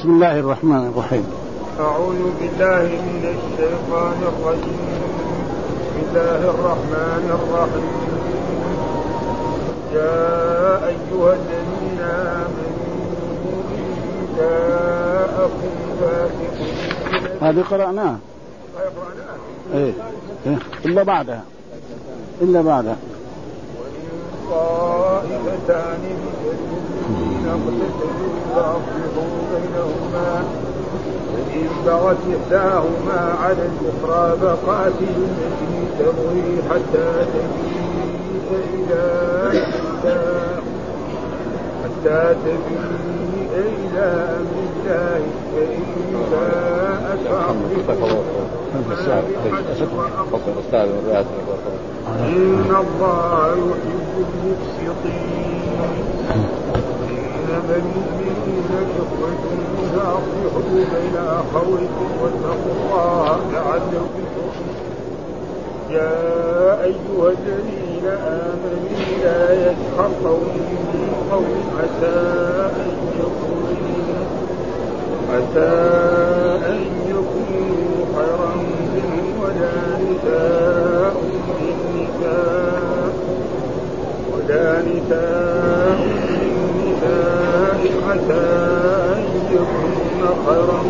بسم الله الرحمن الرحيم. أعوذ بالله من الشيطان الرجيم. بسم الله الرحمن الرحيم. يا أيها الذين آمنوا إن جاءكم فاسق هذه قرأناها. إيه. إيه. إلا بعدها. إلا بعدها. وإن طائفتان من اقتتلوا فأصلحوا بينهما فإن بغت إحداهما على الأخرى فقاتلوا التي تبغي حتى تفيء إلى حتى تفيء إلى أمر الله فإن باءت إن الله يحب المقسطين إنما المؤمنون إخوة فأصلحوا بين أخويكم واتقوا الله لعلكم ترحمون يا أيها الذين آمنوا لا يسخر قوم من قوم عسى أن يكونوا عسى أن يكونوا خيرا منهم ولا نساء من نساء ولا نساء من نساء عسى أن يكون خيرا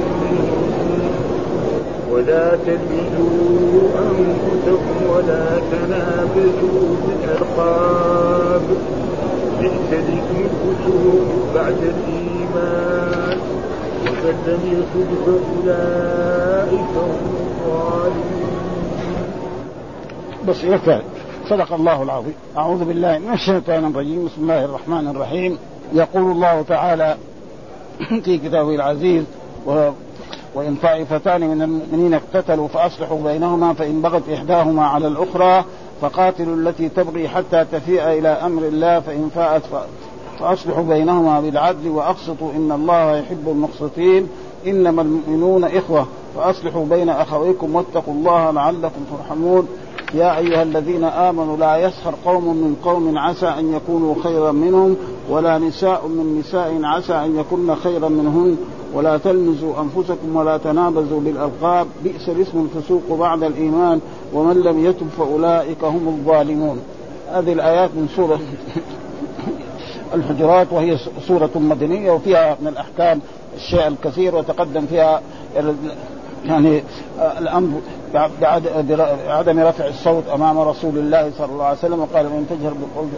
ولا تلمزوا أنفسكم ولا تنابزوا بالألقاب. بئس الاسم الفسوق بعد الإيمان. ومن لم يتب فأولئك هم الظالمون. صدق الله العظيم. أعوذ بالله من الشيطان الرجيم. بسم الله الرحمن الرحيم. يقول الله تعالى في كتابه العزيز وإن طائفتان من المؤمنين اقتتلوا فأصلحوا بينهما فإن بغت إحداهما على الأخرى فقاتلوا التي تبغي حتى تفيء إلى أمر الله فإن فاءت فأصلحوا بينهما بالعدل وأقسطوا إن الله يحب المقسطين. إنما المؤمنون إخوة فأصلحوا بين أخويكم واتقوا الله لعلكم ترحمون. يا أيها الذين آمنوا لا يسخر قوم من قوم عسى أن يكونوا خيرا منهم ولا نساء من نساء عسى أن يكن خيرا منهن. ولا تلمزوا أنفسكم ولا تنابزوا بالألقاب. بئس الاسم الفسوق بعد الإيمان. ومن لم يتب فأولئك هم الظالمون. هذه الآيات من سورة الحجرات وهي سورة مدنية وفيها من الأحكام الشيء الكثير وتقدم فيها يعني الامر بعدم رفع الصوت أمام رسول الله صلى الله عليه وسلم وقال من تجهر بالقول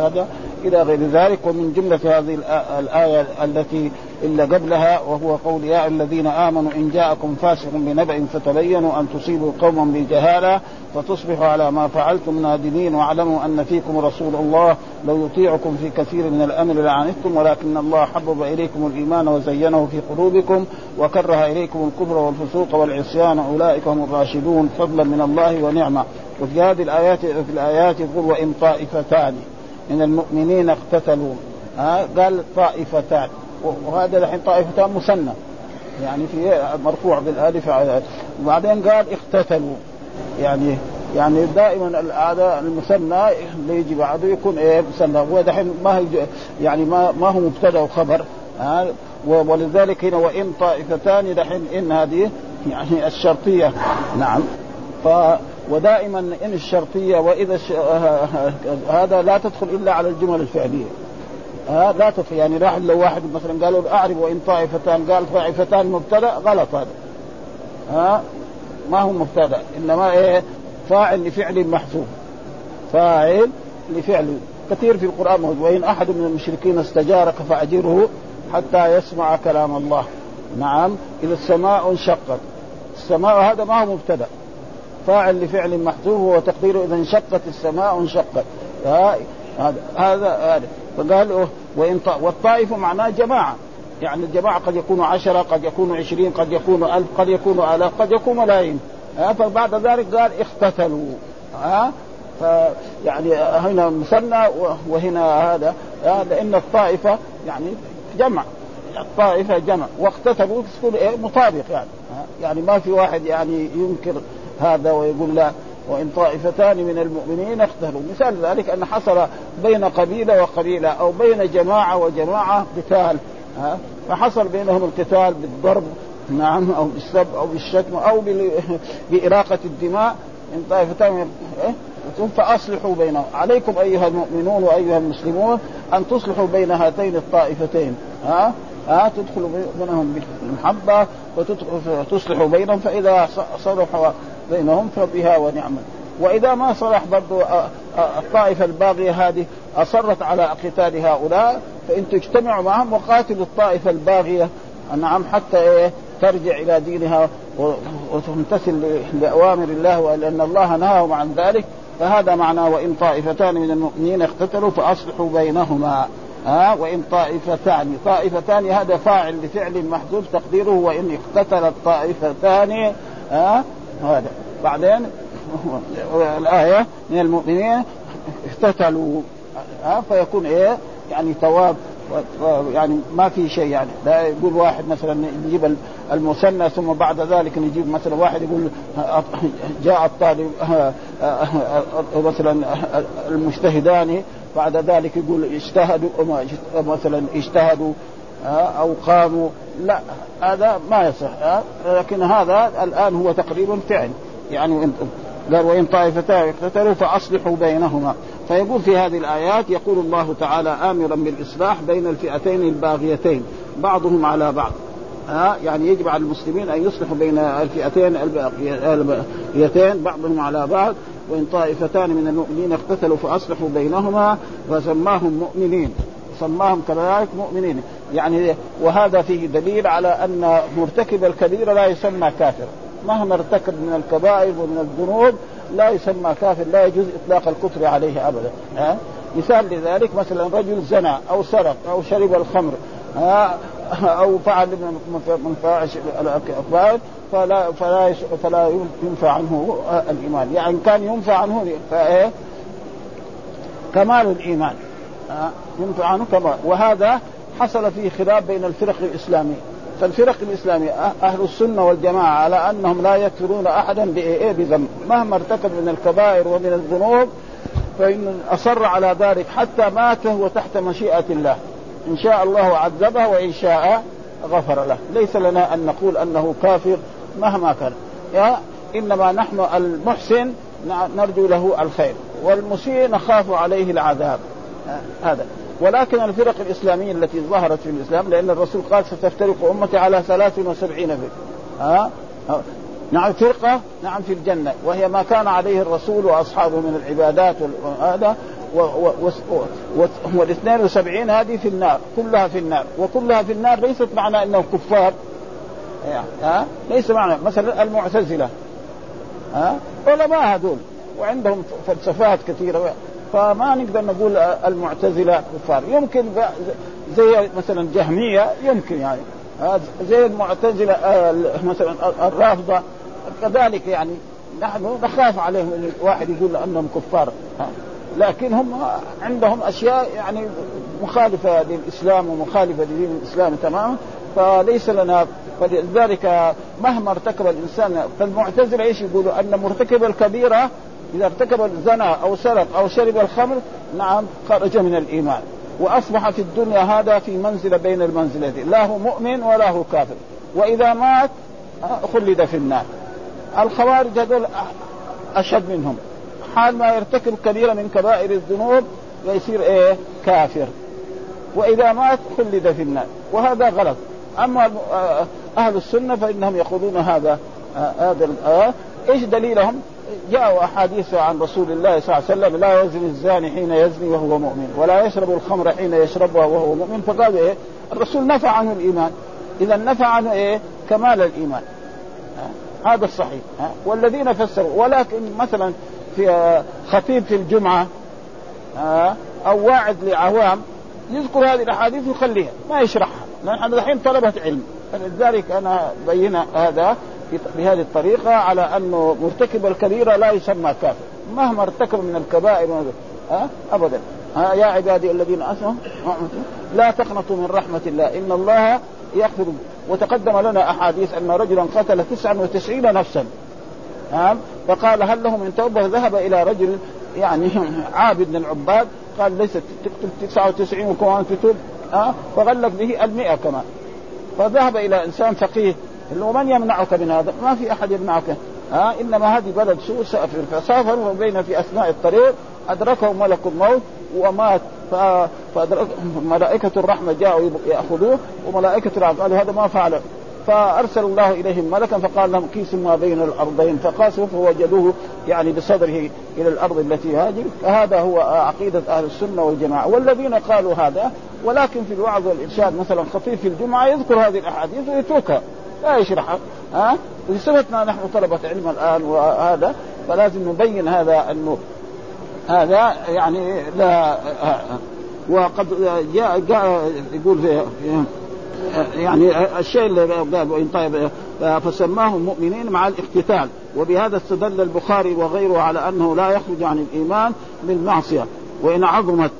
هذا إلى غير ذلك ومن جملة هذه الآية التي إلا قبلها وهو قول يا الذين آمنوا إن جاءكم فاسق بنبأ فتبينوا أن تصيبوا قوما بجهاله فتصبحوا على ما فعلتم نادمين واعلموا أن فيكم رسول الله لو يطيعكم في كثير من الأمر لعنتم ولكن الله حبب إليكم الإيمان وزينه في قلوبكم وكره إليكم الكفر والفسوق والعصيان أولئك هم الراشدون فضلا من الله ونعمة. وفي هذه الآيات في الآيات يقول وإن طائفتان من المؤمنين اقتتلوا. ها؟ قال طائفتان. وهذا الحين طائفتان مثنى يعني في مرفوع بالألف وبعدين قال اقتتلوا. يعني يعني دائما الاعداء المثنى اللي يجي بعده يكون إيه؟ مثنى هو دحين ما يعني ما ما هو مبتدأ وخبر. ها؟ ولذلك هنا وإن طائفتان دحين إن هذه يعني الشرطية. نعم. ف ودائما إن الشرطية وإذا. هذا لا تدخل إلا على الجمل الفعلية. ها لا تدخل يعني راح لو واحد مثلا قالوا أعرف وإن طائفتان قال طائفتان مبتدأ غلط هذا. ها؟ ما هو مبتدأ إنما إيه؟ فاعل لفعل محذوف. فاعل لفعل. كثير في القرآن موجود وإن أحد من المشركين استجارك فأجره حتى يسمع كلام الله. نعم. إذا السماء انشقت. السماء هذا ما هو مبتدأ. فاعل لفعل محذوف وتقديره إذا انشقت السماء انشقت. هذا هذا هذا. فقال وإن والطائفة معناه جماعة. يعني الجماعة قد يكونوا عشرة قد يكونوا عشرين قد يكونوا ألف قد يكونوا آلاف قد يكونوا ملايين. فبعد ذلك قال اقتتلوا ها يعني هنا مثنى وهنا هذا. لأن الطائفة يعني جمع. الطائفة جمع. واقتتلوا تكون إيه مطابق يعني. يعني ما في واحد يعني ينكر هذا ويقول لا. وإن طائفتان من المؤمنين اقتتلوا مثال ذلك أن حصل بين قبيلة وقبيلة أو بين جماعة وجماعة قتال ها؟ فحصل بينهم القتال بالضرب نعم أو بالسب أو بالشتم أو بإراقة الدماء. من طائفتين إيه؟ فأصلحوا بينهم. عليكم أيها المؤمنون وأيها المسلمون أن تصلحوا بين هاتين الطائفتين ها؟ ها؟ تدخلوا بينهم بالمحبة وتصلحوا بينهم فإذا صلحوا بينهم فبها ونعمه وإذا ما صلح برضو الطائفة الباغية هذه أصرت على قتال هؤلاء فإن تجتمعوا معهم وقاتلوا الطائفة الباغية. نعم حتى إيه ترجع إلى دينها وتمتثل لأوامر الله ولأن الله نهاهم عن ذلك. فهذا معناه وإن طائفتان من المؤمنين اقتتلوا فأصلحوا بينهما. ها؟ وإن طائفتان طائفتان هذا فاعل لفعل محذوف تقديره وإن اقتتلت طائفتان ها؟ هذا. بعدين الآية من المؤمنين اقتتلوا فيكون إيه؟ يعني ثواب يعني ما في شيء يعني. لا يقول واحد مثلا يجيب المثنى ثم بعد ذلك نجيب مثلا واحد يقول جاء الطالب مثلا المجتهدان بعد ذلك يقول اجتهدوا مثلا اجتهدوا أو قاموا. لا هذا ما يصح لكن هذا الآن هو تقريبا فعل. يعني قال وإن طائفتان اقتتلوا فأصلحوا بينهما. فيقول في هذه الآيات يقول الله تعالى آمرا بالإصلاح بين الفئتين الباغيتين بعضهم على بعض. ها؟ يعني يجب على المسلمين أن يصلحوا بين الفئتين الباغيتين بعضهم على بعض. وإن طائفتان من المؤمنين اقتتلوا فأصلحوا بينهما فسماهم مؤمنين. سماهم كذلك مؤمنين. يعني وهذا فيه دليل على أن مرتكب الكبيره لا يسمى كافر. مهما ارتكب من الكبائر ومن الذنوب لا يسمى كافر لا يجوز إطلاق الكفر عليه ابدا. ها؟ مثال لذلك مثلا رجل زنى أو سرق أو شرب الخمر ها؟ أو فعل من فواحش الكبائر فلا فلا فلا ينفع عنه الإيمان. يعني كان ينفع عنه فإيه؟ كمال الإيمان. ينفع عنه كمال. وهذا حصل فيه خلاف بين الفرق الإسلامية. فالفرق الإسلامية أهل السنة والجماعة على أنهم لا يكفرون احدا بإيه بذنب. مهما ارتكب من الكبائر ومن الذنوب فإن أصر على ذلك حتى مات وهو تحت مشيئة الله. إن شاء الله عذبه وإن شاء غفر له. ليس لنا أن نقول أنه كافر مهما كان. يا إنما نحن المحسن نرجو له الخير. والمسيء نخاف عليه العذاب. هذا. ولكن الفرق الإسلامية التي ظهرت في الإسلام لأن الرسول قال ستفترق أمتي على 73 فرقة. ها؟ نعم فرقة نعم في الجنة. وهي ما كان عليه الرسول وأصحابه من العبادات وهذا وال 72 هذه في النار كلها في النار. وكلها في النار ليست معنى أنهم كفار. ها؟ ليس معنى. مثلا المعتزلة ها؟ علماء هذول وعندهم فلسفات كثيرة. فما نقدر نقول المعتزلة كفار. يمكن زي مثلا جهمية يمكن يعني. زي المعتزلة آه، مثلا الرافضة. كذلك يعني نحن نخاف عليهم واحد يقول أنهم كفار. لكن هم عندهم أشياء يعني مخالفة للإسلام ومخالفة لدين الإسلام تماما. فليس لنا. فلذلك مهما ارتكب الإنسان فالمعتزلة إيش يقولوا؟ أن مرتكب الكبيرة إذا ارتكب الزنا أو سرق أو شرب الخمر نعم خرج من الإيمان. وأصبح في الدنيا هذا في منزلة بين المنزلتين. لا هو مؤمن ولا هو كافر. وإذا مات خلد في النار. الخوارج هذول أشد منهم. حال ما يرتكب كبيرة من كبائر الذنوب ويصير إيه؟ كافر. وإذا مات خلد في النار. وهذا غلط. أما أهل السنة فإنهم يقولون هذا هذا آه إيش دليلهم؟ جاءوا أحاديث عن رسول الله صلى الله عليه وسلم لا يزني الزاني حين يزني وهو مؤمن ولا يشرب الخمر حين يشربها وهو مؤمن. فقال إيه؟ الرسول نفى عنه الإيمان. إذا نفى عنه إيه؟ كمال الإيمان. هذا الصحيح. والذين فسروا ولكن مثلا في خطيب في الجمعة أو واعد لعوام يذكر هذه الأحاديث ويخليها ما يشرحها نحن الحين طلبة علم. فلذلك أنا بين هذا. بهذه الطريقة على أنه مرتكب الكبيرة لا يسمى كافر. مهما ارتكب من الكبائر ها؟ ابدا. ها يا عبادي الذين اسموا لا تقنطوا من رحمة الله. إن الله يغفر وتقدم لنا أحاديث أن رجلا قتل 99 نفسا. ها فقال هل له من توبة؟ ذهب إلى رجل يعني عابد من العباد قال ليست تكتب 99 وكمان تتوب ها؟ فغلق به المئة كمان. فذهب إلى إنسان فقيه ومن يمنعك من هذا؟ ما في أحد يمنعك. ها؟ إنما هذه بلد سوء سافر. فسافروا بين في أثناء الطريق ادركه ملك الموت ومات فملائكة الرحمة جاءوا يأخذوه وملائكة الرحمة قالوا هذا ما فعل فارسل الله إليهم ملكا فقال لهم كيسوا ما بين الأرضين. فقاسوا فوجدوه يعني بصدره إلى الأرض التي هذه. فهذا هو عقيدة أهل السنة والجماعة. والذين قالوا هذا ولكن في الوعظ والإرشاد مثلا خطيب في الجمعة يذكر هذه الأحاديث ويتركها. لا يشرحها ها؟ بصفتنا نحن طلبة علم الآن وهذا فلازم نبين هذا أنه هذا يعني لا وقد جاء, جاء يقول في يعني الشيء اللي قال طيب فسماهم مؤمنين مع الاقتتال وبهذا استدل البخاري وغيره على أنه لا يخرج عن الإيمان بالمعصيه وإن عظمت.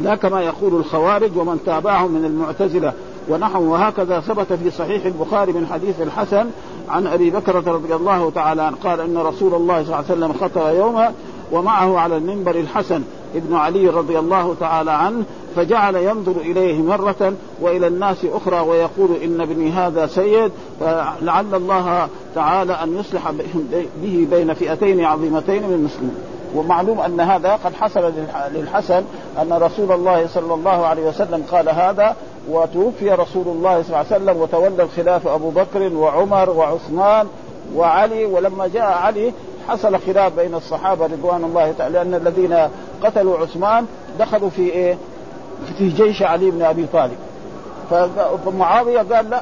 لا كما يقول الخوارج ومن تابعهم من المعتزلة. ونحو وهكذا ثبت في صحيح البخاري من حديث الحسن عن أبي بكرة رضي الله تعالى عنه قال إن رسول الله صلى الله عليه وسلم خطب يوما ومعه على المنبر الحسن ابن علي رضي الله تعالى عنه فجعل ينظر إليه مرة وإلى الناس أخرى ويقول إن ابني هذا سيد فلعل الله تعالى أن يصلح به بين فئتين عظيمتين من المسلمين. ومعلوم أن هذا قد حصل للحسن أن رسول الله صلى الله عليه وسلم قال هذا وتوفي رسول الله صلى الله عليه وسلم وتولى الخلاف أبو بكر وعمر وعثمان وعلي ولما جاء علي حصل خلاف بين الصحابة رضوان الله تعالى لأن الذين قتلوا عثمان دخلوا في إيه؟ في جيش علي بن أبي طالب. فمعاوية قال لا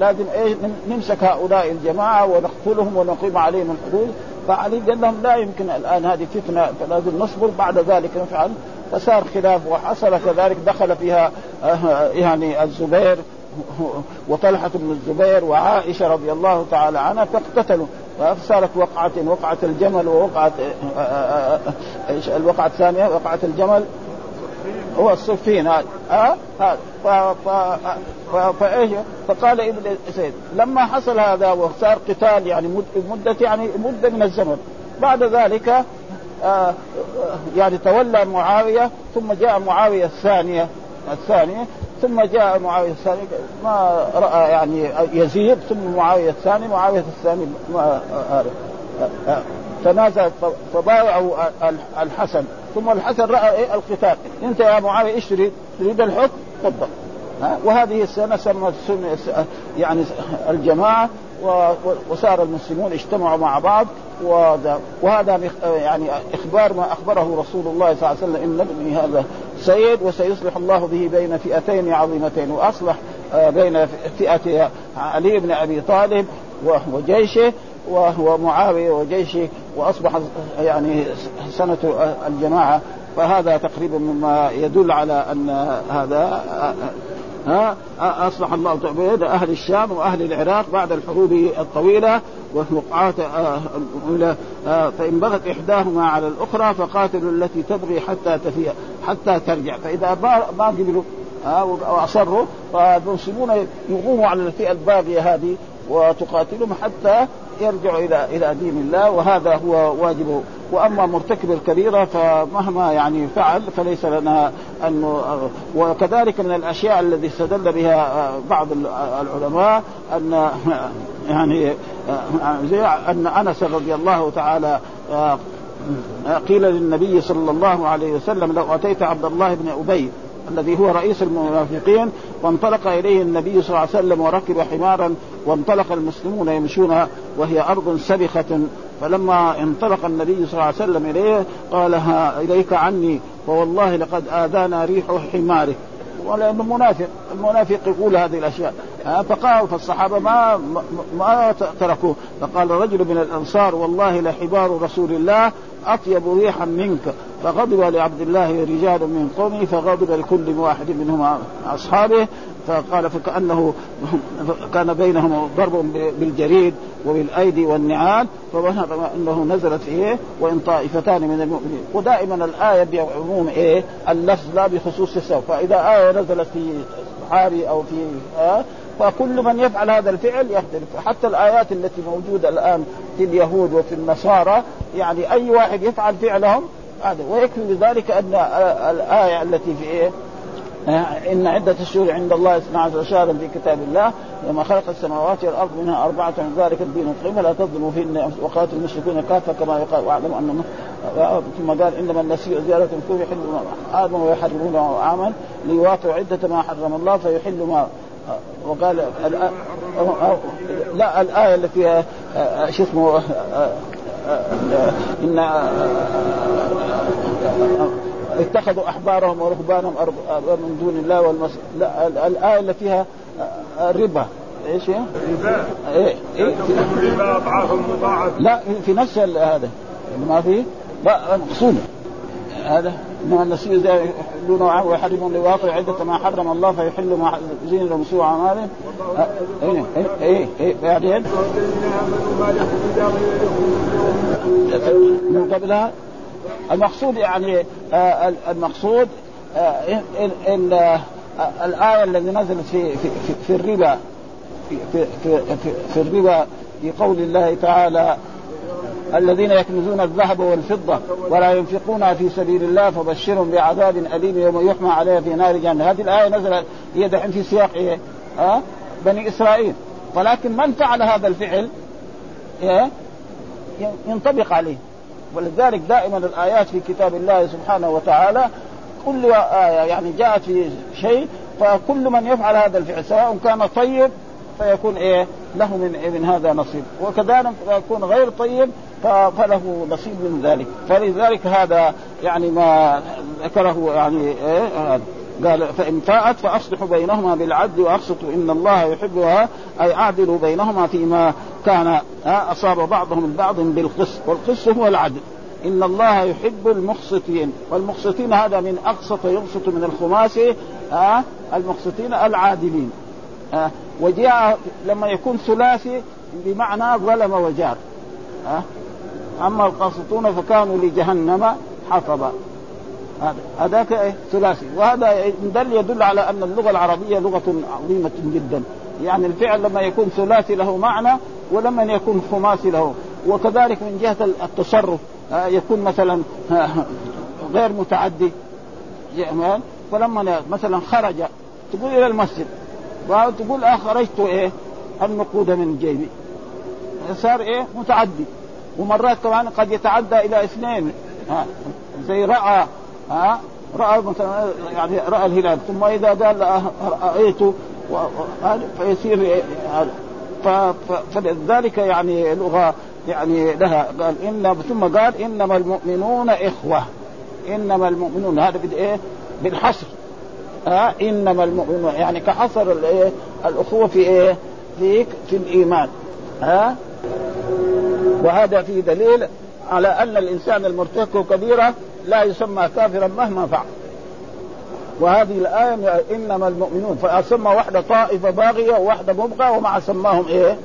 لازم إيه؟ نمسك هؤلاء الجماعة ونقتلهم ونقيم عليهم الحدود. فعلي قال لهم لا يمكن الآن هذه فتنة فلازم نصبر بعد ذلك نفعل. فصار خلاف وحصل كذلك دخل فيها آه، يعني الزبير وطلحة بن الزبير وعائشة رضي الله تعالى عنها فاقتتلوا. فصارت وقعة وقعة الجمل ووقعة آه، آه، الوقعة الثانية وقعة الجمل هو الصفين هذا ها هذا فايش فقال ابن سيد لما حصل هذا وصار قتال يعني مدة يعني مدة من الزمن بعد ذلك يعني تولى معاوية ثم جاء معاوية الثانية الثانية ثم جاء معاوية الثاني ما رأى يعني يزيد ثم معاوية الثاني معاوية الثاني ما تنازل فبايعوا الحسن ثم الحسن رأى إيه؟ القتال. أنت يا معاوية إيش تريد؟ تريد الحكم؟ تفضل. وهذه السنة سمت يعني الجماعة وصار المسلمون اجتمعوا مع بعض وهذا يعني إخبار ما أخبره رسول الله صلى الله عليه وسلم إن ابني هذا سيد وسيصلح الله به بين فئتين عظيمتين وأصلح آه، بين فئة علي بن أبي طالب وجيشه وهو معاوية وجيشه وأصبح يعني سنة الجماعة. فهذا تقريبا مما يدل على أن هذا ها أصلح الله بين أهل الشام وأهل العراق بعد الحروب الطويلة والوقعات الاولى فإن بغت إحداهما على الأخرى فقاتلوا التي تبغي حتى تفيء حتى ترجع. فإذا ما قبلوا وأصروا فالمسلمون يقوموا على الفئة الباغية هذه وتقاتلهم حتى يرجع إلى إلى دين الله وهذا هو واجبه وأما مرتكب الكبيرة فمهما يعني فعل فليس لنا ان وكذلك من الأشياء الذي استدل بها بعض العلماء ان يعني زي أن أنس رضي الله تعالى قيل للنبي صلى الله عليه وسلم لو أتيت عبد الله بن أبي الذي هو رئيس المنافقين وانطلق إليه النبي صلى الله عليه وسلم وركب حمارا وانطلق المسلمون يمشون وهي أرض سبخة. فلما انطلق النبي صلى الله عليه وسلم إليه قال إليك عني فوالله لقد آذانا ريح حمارك ولأنه منافق المنافق يقول هذه الأشياء. فقال فالصحابة ما ما تركوه. فقال رجل من الأنصار والله لحبار رسول الله أطيب ريحا منك. فغضب لعبد الله رجال من قومه فغضب لكل واحد منهم أصحابه فقال فكأنه كان بينهم ضرب بالجريد وبالأيدي والنعال فظن إنه نزلت إيه؟ وإن طائفتان من المؤمنين. ودائما الآية بعموم إيه؟ اللفظ لا بخصوص السبب. فإذا آية نزلت في صحابي أو في آه؟ فكل من يفعل هذا الفعل يختلف. حتى الآيات التي موجودة الآن في اليهود وفي النصارى يعني أي واحد يفعل فعلهم هذا. ويكفي بذلك أن الآية التي في إيه؟ إن عدة الشهور عند الله 12 شهرا في كتاب الله لما خلق السماوات والأرض منها أربعة من ذلك الدين القيم. لا تظلموا فيهن وقاتل المشركون كافة كما يقال. واعلموا أن ثم قال إنما النسيء زياده الكفر يحل آدم ويحرمونه عاما ليواقعوا عدة ما حرم الله فيحل ما وقال لا الآية التي شو اسمه إن اتخذوا أحبارهم ورهبانهم من دون الله والمسيح لا الآية اللي فيها الربا. إيش هي؟ الربا. إيه إيه. الربا اضعاف مضاعفه لا في نفس هذا. ما في؟ لا مقصود هذا. انما النسيء يحلون ويحرمون لواقع عدة ما حرم الله فيحل ما زين لهم سوء أعمالهم. إيه إيه إيه إيه بعدين؟ من قبلها؟ المقصود يعني آه المقصود آه ان, إن آه الآية التي نزلت في في, في, في الربا في, في, في, في, في الربا في قول الله تعالى الذين يكنزون الذهب والفضة ولا ينفقونها في سبيل الله فبشرهم بعذاب أليم يوم يحمى عليها في نار جهنم هذه الآية نزلت هي دحين في سياق إيه؟ أه؟ بني إسرائيل ولكن من فعل هذا الفعل إيه؟ ينطبق عليه ولذلك دائما الآيات في كتاب الله سبحانه وتعالى كل آية يعني جاءت في شيء فكل من يفعل هذا الفعل سواء كان طيب فيكون إيه؟ له من من هذا نصيب. وكذلك يكون غير طيب فله نصيب من ذلك. فلذلك هذا يعني ما ذكره يعني إيه؟ قال فإن فاءت فأصلحوا بينهما بالعدل وأقسطوا إن الله يحبها أي أعدلوا بينهما فيما كان أصاب بعضهم البعض بالقسط والقسط هو العدل. إن الله يحب المقسطين والمقسطين هذا من أقسط يقسط من الخماس المقسطين العادلين وجاء لما يكون ثلاثي بمعنى ظلم وجار أما القاسطون فكانوا لجهنم حطبا. هذا. هذاك إيه؟ ثلاثي. وهذا دل يدل على أن اللغة العربية لغة عظيمة جدا. يعني الفعل لما يكون ثلاثي له معنى ولما يكون خماسي له. وكذلك من جهة التصرف يكون مثلا غير متعدي. فلما مثلا خرج تقول إلى المسجد. وتقول آه خرجت إيه؟ النقود من جيبي. صار إيه؟ متعدي. ومرات كمان قد يتعدى إلى اثنين. ها زي رأى. ها؟ رأى مثلا يعني رأى الهلال ثم إذا قال رايته فيصير فلذلك يعني لغة يعني لها قال ان ثم قال إنما المؤمنون إخوة. إنما المؤمنون هذا بايه بالحصر. ها؟ إنما المؤمنون يعني كحصر الايه الأخوة في إيه؟ في في الإيمان. ها؟ وهذا فيه دليل على أن الإنسان المرتكب كبيرة لا يسمى كافرا مهما فعل. وهذه الآية إنما المؤمنون فسمى واحدة طائفة باغية وواحدة مبغى ومع سماهم إيه؟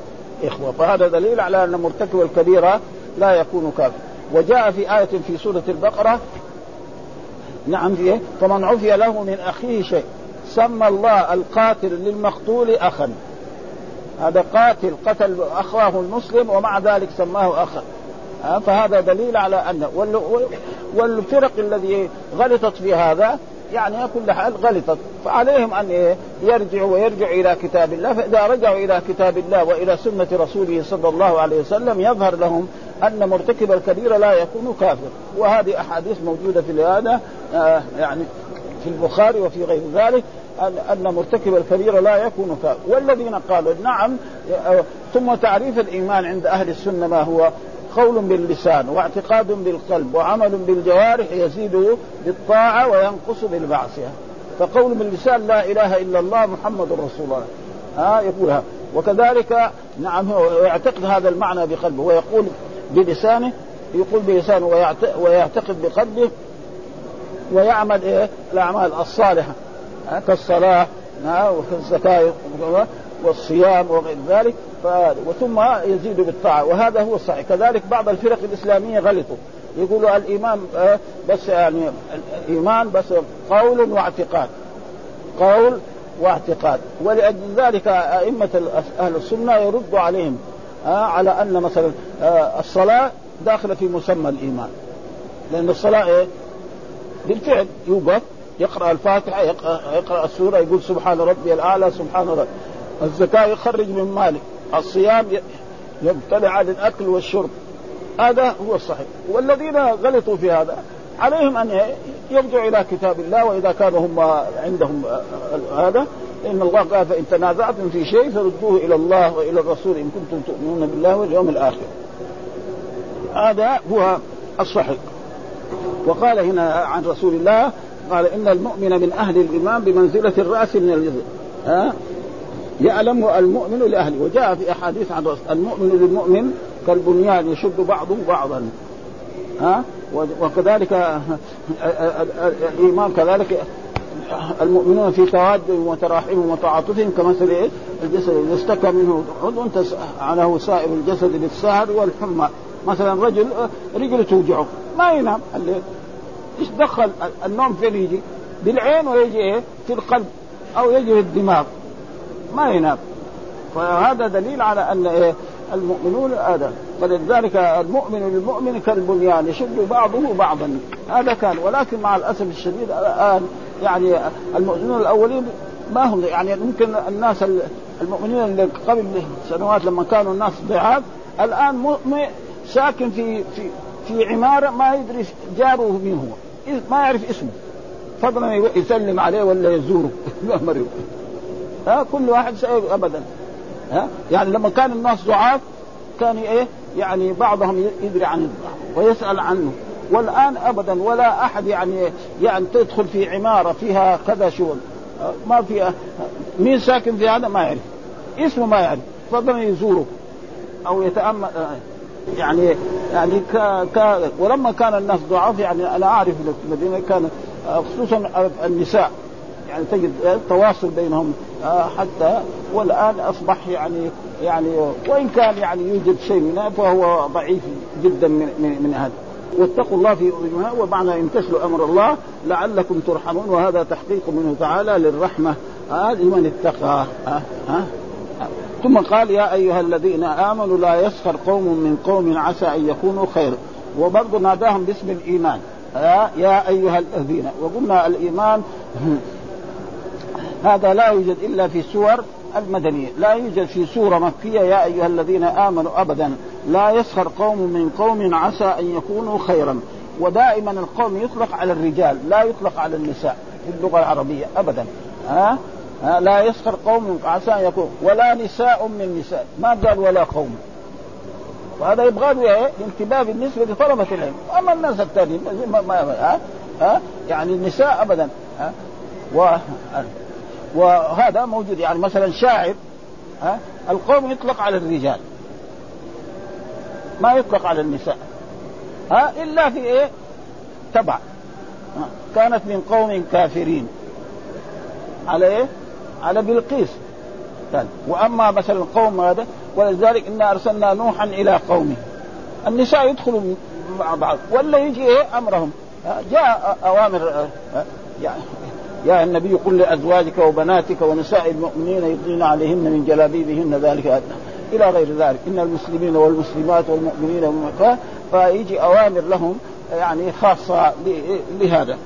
إخوة. فهذا دليل على أن مرتكب الكبيرة لا يكون كافر وجاء في آية في سورة البقرة نعم في إيه؟ فمن عفي له من أخيه شيء. سمى الله القاتل للمقتول أخا. هذا قاتل قتل أخاه المسلم ومع ذلك سماه أخا. فهذا دليل على أن والفرق الذي غلطت في هذا يعني كل حال غلطت. فعليهم أن يرجعوا ويرجعوا إلى كتاب الله فإذا رجعوا إلى كتاب الله وإلى سنة رسوله صلى الله عليه وسلم يظهر لهم أن مرتكب الكبيره لا يكون كافر. وهذه أحاديث موجودة في هذا آه يعني في البخاري وفي غير ذلك ان مرتكب الكبيره لا يكون كافر. والذين قالوا نعم آه ثم تعريف الإيمان عند أهل السنة ما هو؟ قول باللسان واعتقاد بالقلب وعمل بالجوارح يزيد بالطاعة وينقص بالمعصية. فقول باللسان لا إله إلا الله محمد رسول الله. ها يقولها وكذلك نعم هو يعتقد هذا المعنى بقلبه. ويقول بلسانه يقول بلسانه ويعتقد بقلبه ويعمل إيه؟ الأعمال الصالحة. كالصلاة وكالزكاه والصيام وغير ذلك. وثم يزيد بالطاعة. وهذا هو الصحيح. كذلك بعض الفرق الإسلامية غلطوا. يقولوا الإيمان بس يعني الإيمان بس قول واعتقاد. قول واعتقاد. ولأجل ذلك أئمة أهل السنة يردوا عليهم على أن مثلا الصلاة داخلة في مسمى الإيمان. لأن الصلاة إيه؟ بالفعل يوقف يقرأ الفاتحة يقرا, يقرأ السورة يقول سبحان ربي الأعلى سبحان ربي الزكاة يخرج من ماله الصيام يبتلع عن الاكل والشرب هذا هو الصحيح والذين غلطوا في هذا عليهم أن يرجعوا إلى كتاب الله وإذا كانوا هم عندهم هذا إن الله قال فإن تنازعتم في شيء فردوه إلى الله وإلى الرسول إن كنتم تؤمنون بالله واليوم الآخر. هذا هو الصحيح. وقال هنا عن رسول الله قال إن المؤمن من أهل الإيمان بمنزلة الرأس من الجزء ها يعلم المؤمن لأهله. وجاء في أحاديث عن المؤمن للمؤمن كالبنيان يشد بعضه بعضا. ها؟ وكذلك الإيمان كذلك المؤمنون في توادهم وتراحمهم وتعاطفهم كمثل إيه؟ الجسد. إذا اشتكى منه عضو عنه سائر الجسد بالسهر والحمى. مثلا رجل رجله توجعه ما ينام. الليل إيش دخل؟ النوم فين يجي؟ بالعين ويجي إيه؟ في القلب أو يجي في الدماغ. ما ينام فهذا دليل على أن إيه؟ المؤمنون هذا. فلذلك المؤمن للمؤمن كالبنيان يشد بعضه بعضا. هذا كان. ولكن مع الأسف الشديد الآن يعني المؤمنون الأولين ما هم يعني ممكن الناس المؤمنين اللي قبل سنوات لما كانوا الناس ضعاف الآن ساكن في في في عمارة ما يدري جاره مين هو. ما يعرف اسمه. فضلا يسلم عليه ولا يزوره. مريض. ها كل واحد ابدا. ها يعني لما كان الناس ضعاف كان إيه يعني بعضهم يدري عن ويسأل عنه. والآن ابدا ولا أحد يعني يعني تدخل في عمارة فيها كذا شغل. ما في مين ساكن في هذا ما يعرف. اسمه ما يعرف. فضلا يزوره. أو يتأمل يعني يعني ك... ك... ولما كان الناس ضعاف يعني أنا أعرف في المدينة كان خصوصا النساء. يعني تجد تواصل بينهم حتى والآن أصبح يعني يعني وإن كان يعني يوجد شيء منها فهو ضعيف جدا من من, من هذا. واتقوا الله في أذنها ومعنى امتثلوا أمر الله لعلكم ترحمون وهذا تحقيق منه تعالى للرحمة. آه لمن اتقى. آه آه ثم قال يا أيها الذين آمنوا لا يسخر قوم من قوم عسى أن يكونوا خيرا وبرضه ناداهم باسم الإيمان. آه يا أيها الذين وقلنا الإيمان هذا لا يوجد إلا في سور المدنية، لا يوجد في سورة مكية يا أيها الذين آمنوا ابدا، لا يسخر قوم من قوم عسى أن يكونوا خيرا، ودائما القوم يطلق على الرجال، لا يطلق على النساء في اللغة العربية ابدا، ها؟ ها لا يسخر قوم عسى أن يكون ولا نساء من نساء، ما قال ولا قوم. وهذا يبغى له إيه؟ انتباه بالنسبة لطلبة العلم، اما الناس الثانيين ما, ما ها؟ ها؟ يعني النساء ابدا ها؟ و وهذا موجود يعني مثلا شاعر ها القوم يطلق على الرجال. ما يطلق على النساء. ها إلا في إيه؟ تبع. كانت من قوم كافرين. على إيه؟ على بلقيس. كان وأما مثلا القوم هذا ولذلك إنا أرسلنا نوحا إلى قومه. النساء يدخلوا مع بعض ولا يجي إيه؟ أمرهم. جاء أوامر يعني يا النبي قل لأزواجك وبناتك ونساء المؤمنين يطلين عليهن من جلابيبهن ذلك أدنى. إلى غير ذلك. إن المسلمين والمسلمات والمؤمنين فيجي أوامر لهم يعني خاصة لهذا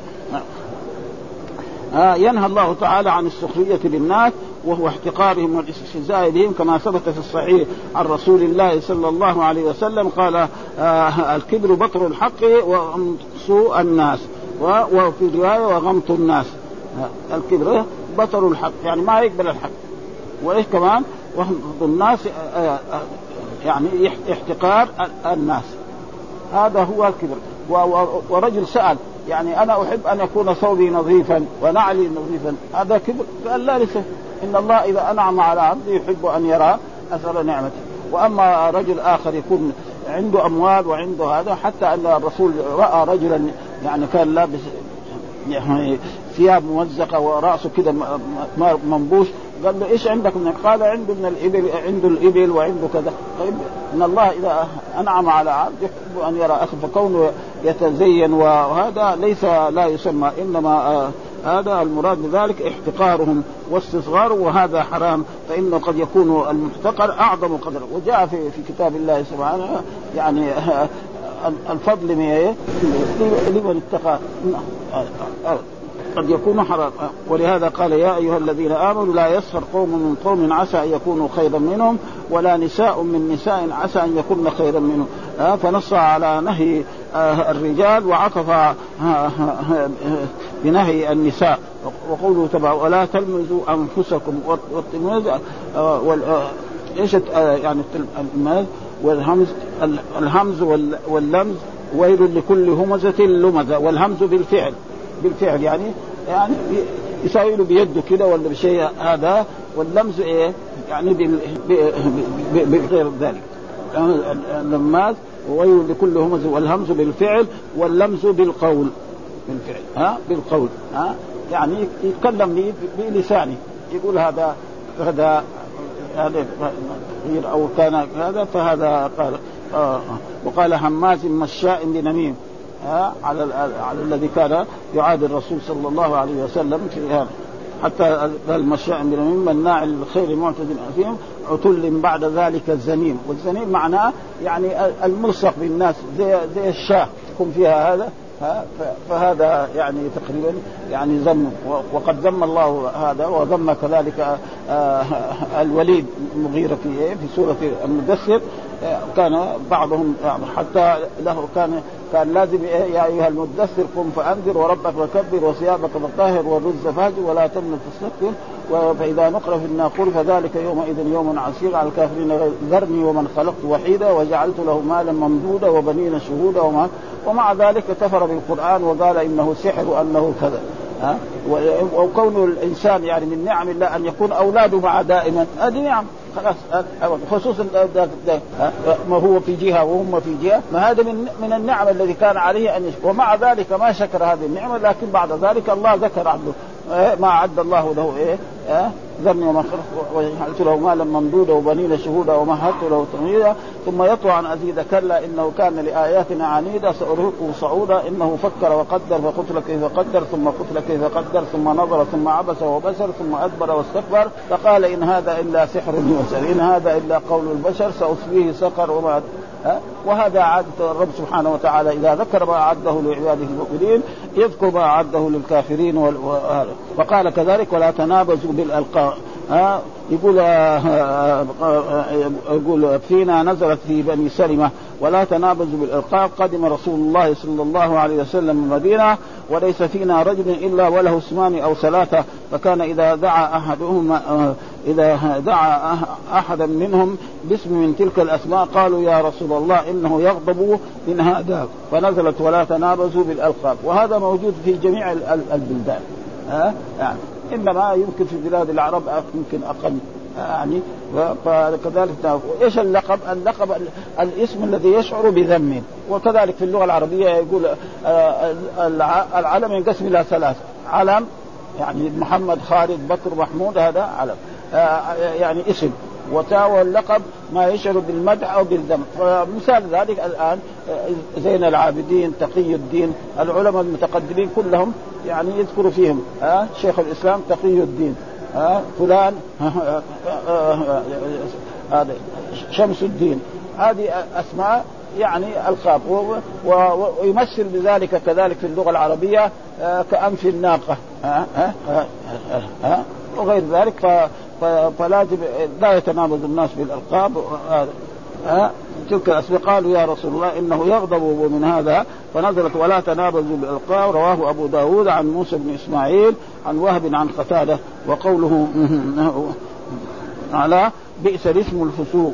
آه ينهى الله تعالى عن السخرية للناس وهو احتقارهم والاستهزاء بهم كما ثبت في الصحيح عن رسول الله صلى الله عليه وسلم قال آه الكبر بطر الحق وغمط الناس وفي رواية وغمط الناس. الكبر بطر الحق يعني ما يقبل الحق. وإيش كمان؟ وهم الناس يعني احتقار الناس. هذا هو الكبر. ورجل سأل يعني أنا أحب أن يكون ثوبي نظيفا ونعلي نظيفا هذا كبر؟ قال لا لسه إن الله إذا أنعم على عبده يحب أن يرى أثر نعمته. وأما رجل آخر يكون عنده أموال وعنده هذا حتى أن الرسول رأى رجلا يعني كان لابس يعني ثياب ممزقة وراسه كده منبوش. قال له إيش عندك من قال عنده من الإبل عنده الإبل وعنده كذا. طيب إن الله إذا أنعم على عبد يحب أن يرى اخر فكونه يتزين وهذا ليس لا يسمى إنما آه هذا المراد بذلك احتقارهم واستصغارهم وهذا حرام فإنه قد يكون المحتقر أعظم قدرا وجاء في في كتاب الله سبحانه يعني الفضل من إيه؟ لمن اتقى. قد يكون حرام. ولهذا قال يا أيها الذين آمنوا لا يسخر قوم من قوم عسى أن يكونوا خيرا منهم ولا نساء من نساء عسى أن يكون خيرا منهم. فنص على نهي الرجال وعطف بنهي النساء. وقوله تبع ولا تلمزوا أنفسكم إيش يعني والهمز الهمز واللمز ويل لكل همزة لمزة والهمز بالفعل. بالفعل يعني يعني يساوي له بيده كده ولا بشيء هذا واللمز إيه؟ يعني بغير ذلك. يعني اللماز وويل لكل همزة والهمز بالفعل واللمز بالقول. بالفعل. ها؟ بالقول. ها؟ يعني يتكلم بلسانه. يقول هذا هذا هذا أو كان هذا فهذا قال. آه. وقال هماز مشاء بنميم. على على الذي كان يعادي الرسول صلى الله عليه وسلم في هذا. حتى المشاء بنميم مناع للخير معتد أثيم عتل بعد ذلك الزنيم. والزنيم معناه يعني الملصق بالناس زي زي الشاه يكون فيها هذا فهذا يعني تقريبا يعني ذم وقد ذم الله هذا وذم كذلك الوليد المغيرة في إيه؟ في سورة المدثر آه، كان بعضهم حتى له كان كان لازم إيه؟ يا أيها المدثر قم فأنذر وربك وكبر وثيابك فطهر والرز فاجر ولا تمن تستكبر فإذا نقر في الناقور فذلك يومئذ يوم عسير على الكافرين ذرني ومن خلقت وحيدا وجعلت له مالا ممدودا وبنين شهودا وما ومع ذلك كفر بالقرآن وقال إنه سحر وانه كذا وكون الإنسان يعني من نعم الله أن يكون أولاده معه دائما هذه نعم خلاص خصوصا ما هو في جهة وهم في جهة ما هذا من من النعم الذي كان عليه أن يشكر. ومع ذلك ما شكر هذه النعمة لكن بعد ذلك الله ذكر عنه إيه، ما أعد الله له إيه؟ ذرني ومن خلق وجعلت له مالا ممدودا وبنين شهودا ومهدت له تمهيدا. ثم يطوع أن أزيد. كلا إنه كان لآياتنا عنيدا. سأرهقه صعودا. إنه فكر وقدر فقتل كيف قدر. ثم قتل كيف قدر. ثم نظر. ثم عبس وبسر. ثم أدبر واستكبر. فقال إن هذا إلا سحر يؤثر إن هذا إلا قول البشر. ساصليه سقر وما وهذا عادة الرب سبحانه وتعالى إذا ذكر ما أعده لعباده المؤمنين يذكر ما أعده للكافرين وقال كذلك ولا تنابزوا بالألقاب. ها؟ يقول آه، آه، آه، يقول فينا نزلت في بني سلمة ولا تنابزوا بالإلقاب. قدم رسول الله صلى الله عليه وسلم المدينة وليس فينا رجل إلا وله اسمان أو ثلاثة. فكان إذا دعا احدهم إذا دعا أحدا منهم باسم من تلك الأسماء قالوا يا رسول الله إنه يغضب من هذا. فنزلت ولا تنابزوا بالإلقاب. وهذا موجود في جميع البلدان. ها؟ يعني إنما يمكن في بلاد العرب يمكن أقل يعني. فكذلك إيش اللقب؟ اللقب الاسم الذي يشعر بذم. وكذلك في اللغة العربية يقول آه، العلم ينقسم إلى ثلاث. علم يعني محمد خالد بكر محمود هذا علم. آه، يعني اسم. وتاء اللقب ما يشعر بالمدح أو بالذم. فمثال ذلك الآن آه، زين العابدين تقي الدين العلماء المتقدمين كلهم يعني يذكر فيهم ها شيخ الإسلام تقي الدين ها فلان هذا شمس الدين. هذه أسماء يعني ألقاب ويمثل بذلك كذلك في اللغة العربية كأنف الناقة ها ها, ها وغير ذلك. فلازم لا يتنابز الناس بالالقاب ها تلك الاسماء قالوا يا رسول الله إنه يغضب من هذا فنزلت ولا تنابزوا بالألقاب. رواه أبو داود عن موسى بن إسماعيل عن وهب عن قتادة وقوله على بئس الاسم الفسوق.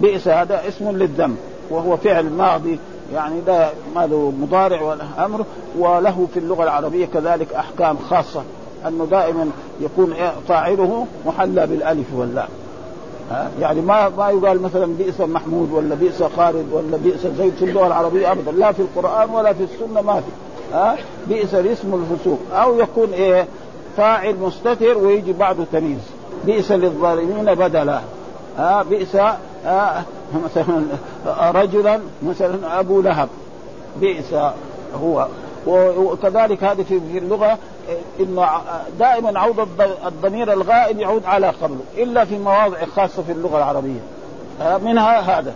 بئس هذا اسم للذنب وهو فعل ماضي يعني ده ماذا مضارع والامر وله في اللغة العربية كذلك أحكام خاصة. أنه دائما يكون فاعله محلى بالألف واللام. يعني ما ما يقال مثلا بئس محمود ولا بئس خالد ولا بئس زيد في اللغة العربيه ابدا. لا في القرآن ولا في السنة ما في. ها؟ بئس الاسم الفسوق أو يكون إيه؟ فاعل مستتر ويجي بعده تمييز. بئس للظالمين بدلا. ها؟ بئس مثلا رجلا مثلا أبو لهب. بئس هو. وكذلك هذه في اللغة انه دائما عود الضمير الغائب يعود على قبله إلا في مواضع خاصة في اللغة العربية. منها هذا.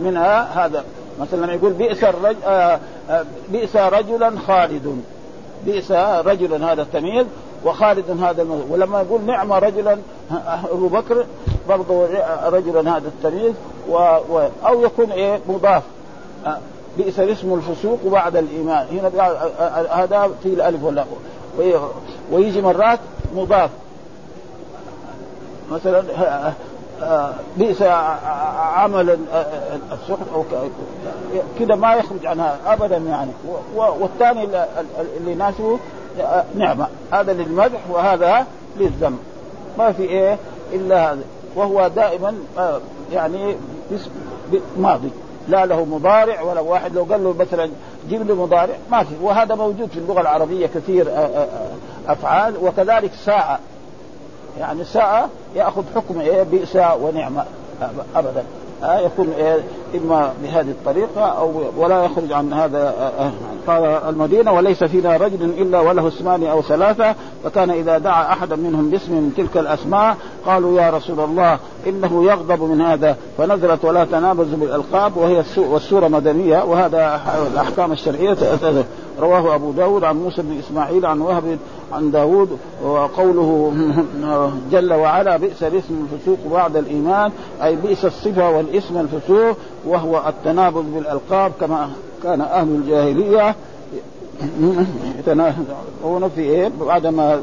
منها هذا. مثلا يقول بئس الرجل بئس رجلا خالد. بئس رجلا هذا التمييز وخالد هذا المزيد ولما يقول نعم رجلا أبو بكر برضه رجلا هذا التمييز و... و... أو يكون إيه مضاف. بئس الاسم الفسوق بعد الإيمان. هنا هذا في الالف ولا ويجي مرات مضاف. مثلا بئس عمل السحت أو كذا ما يخرج عنها ابدا يعني. والثاني اللي ناسه نعمة. هذا للمدح وهذا للذم. ما في إيه إلا هذا. وهو دائما يعني ماضي. لا له مضارع ولا واحد. لو قال له مثلا جيب لي مضارع ما في. وهذا موجود في اللغة العربية كثير أفعال. وكذلك ساعة. يعني ساعة يأخذ حكم إيه؟ بئس ونعمه ابدا. آه يكون إيه إما بهذه الطريقة أو ولا يخرج عن هذا آه قال المدينة وليس فينا رجل إلا وله اسمان أو ثلاثة فكان إذا دعا أحدا منهم باسم من تلك الأسماء قالوا يا رسول الله إنه يغضب من هذا فنزلت ولا تنابزوا بالألقاب وهي والسورة مدنية وهذا الاحكام الشرعية رواه أبو داود عن موسى بن إسماعيل عن وهب عن داود وقوله جل وعلا بئس الاسم الفسوق بعد الإيمان أي بئس الصفة والاسم الفسوق وهو التنابذ بالألقاب كما كان أهل الجاهلية يتنابذون في إيه؟ بعدما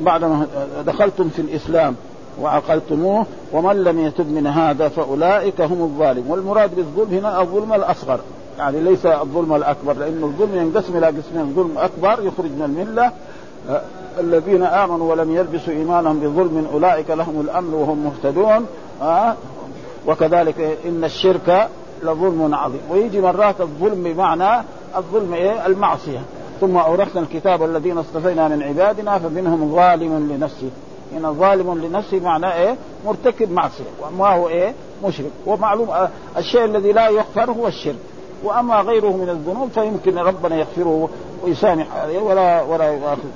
بعدما دخلتم في الإسلام وعقلتموه ومن لم يتب من هذا فأولئك هم الظالم والمراد بالظلم هنا الظلم الأصغر. يعني ليس الظلم الأكبر لأن الظلم ينقسم إلى قسمين ظلم أكبر يخرج من الملة الذين آمنوا ولم يلبسوا إيمانهم بظلم أولئك لهم الأمن وهم مهتدون أه؟ وكذلك إن الشرك لظلم عظيم. ويجي مرات الظلم بمعنى الظلم إيه؟ المعصية. ثم أورثنا الكتاب الذين اصطفينا من عبادنا فمنهم ظالم لنفسه. هنا ظالم لنفسه معناه إيه؟ مرتكب معصية. وما هو إيه؟ مشرك. ومعلوم الشيء الذي لا يغفر هو الشرك. وأما غيره من الذنوب فيمكن ربنا يغفره ويسامح عليه ولا ولا يؤاخذ.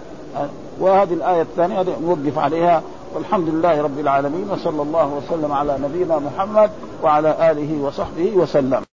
وهذه الآية الثانية نوقف عليها. والحمد لله رب العالمين وصلى الله وسلم على نبينا محمد وعلى آله وصحبه وسلم.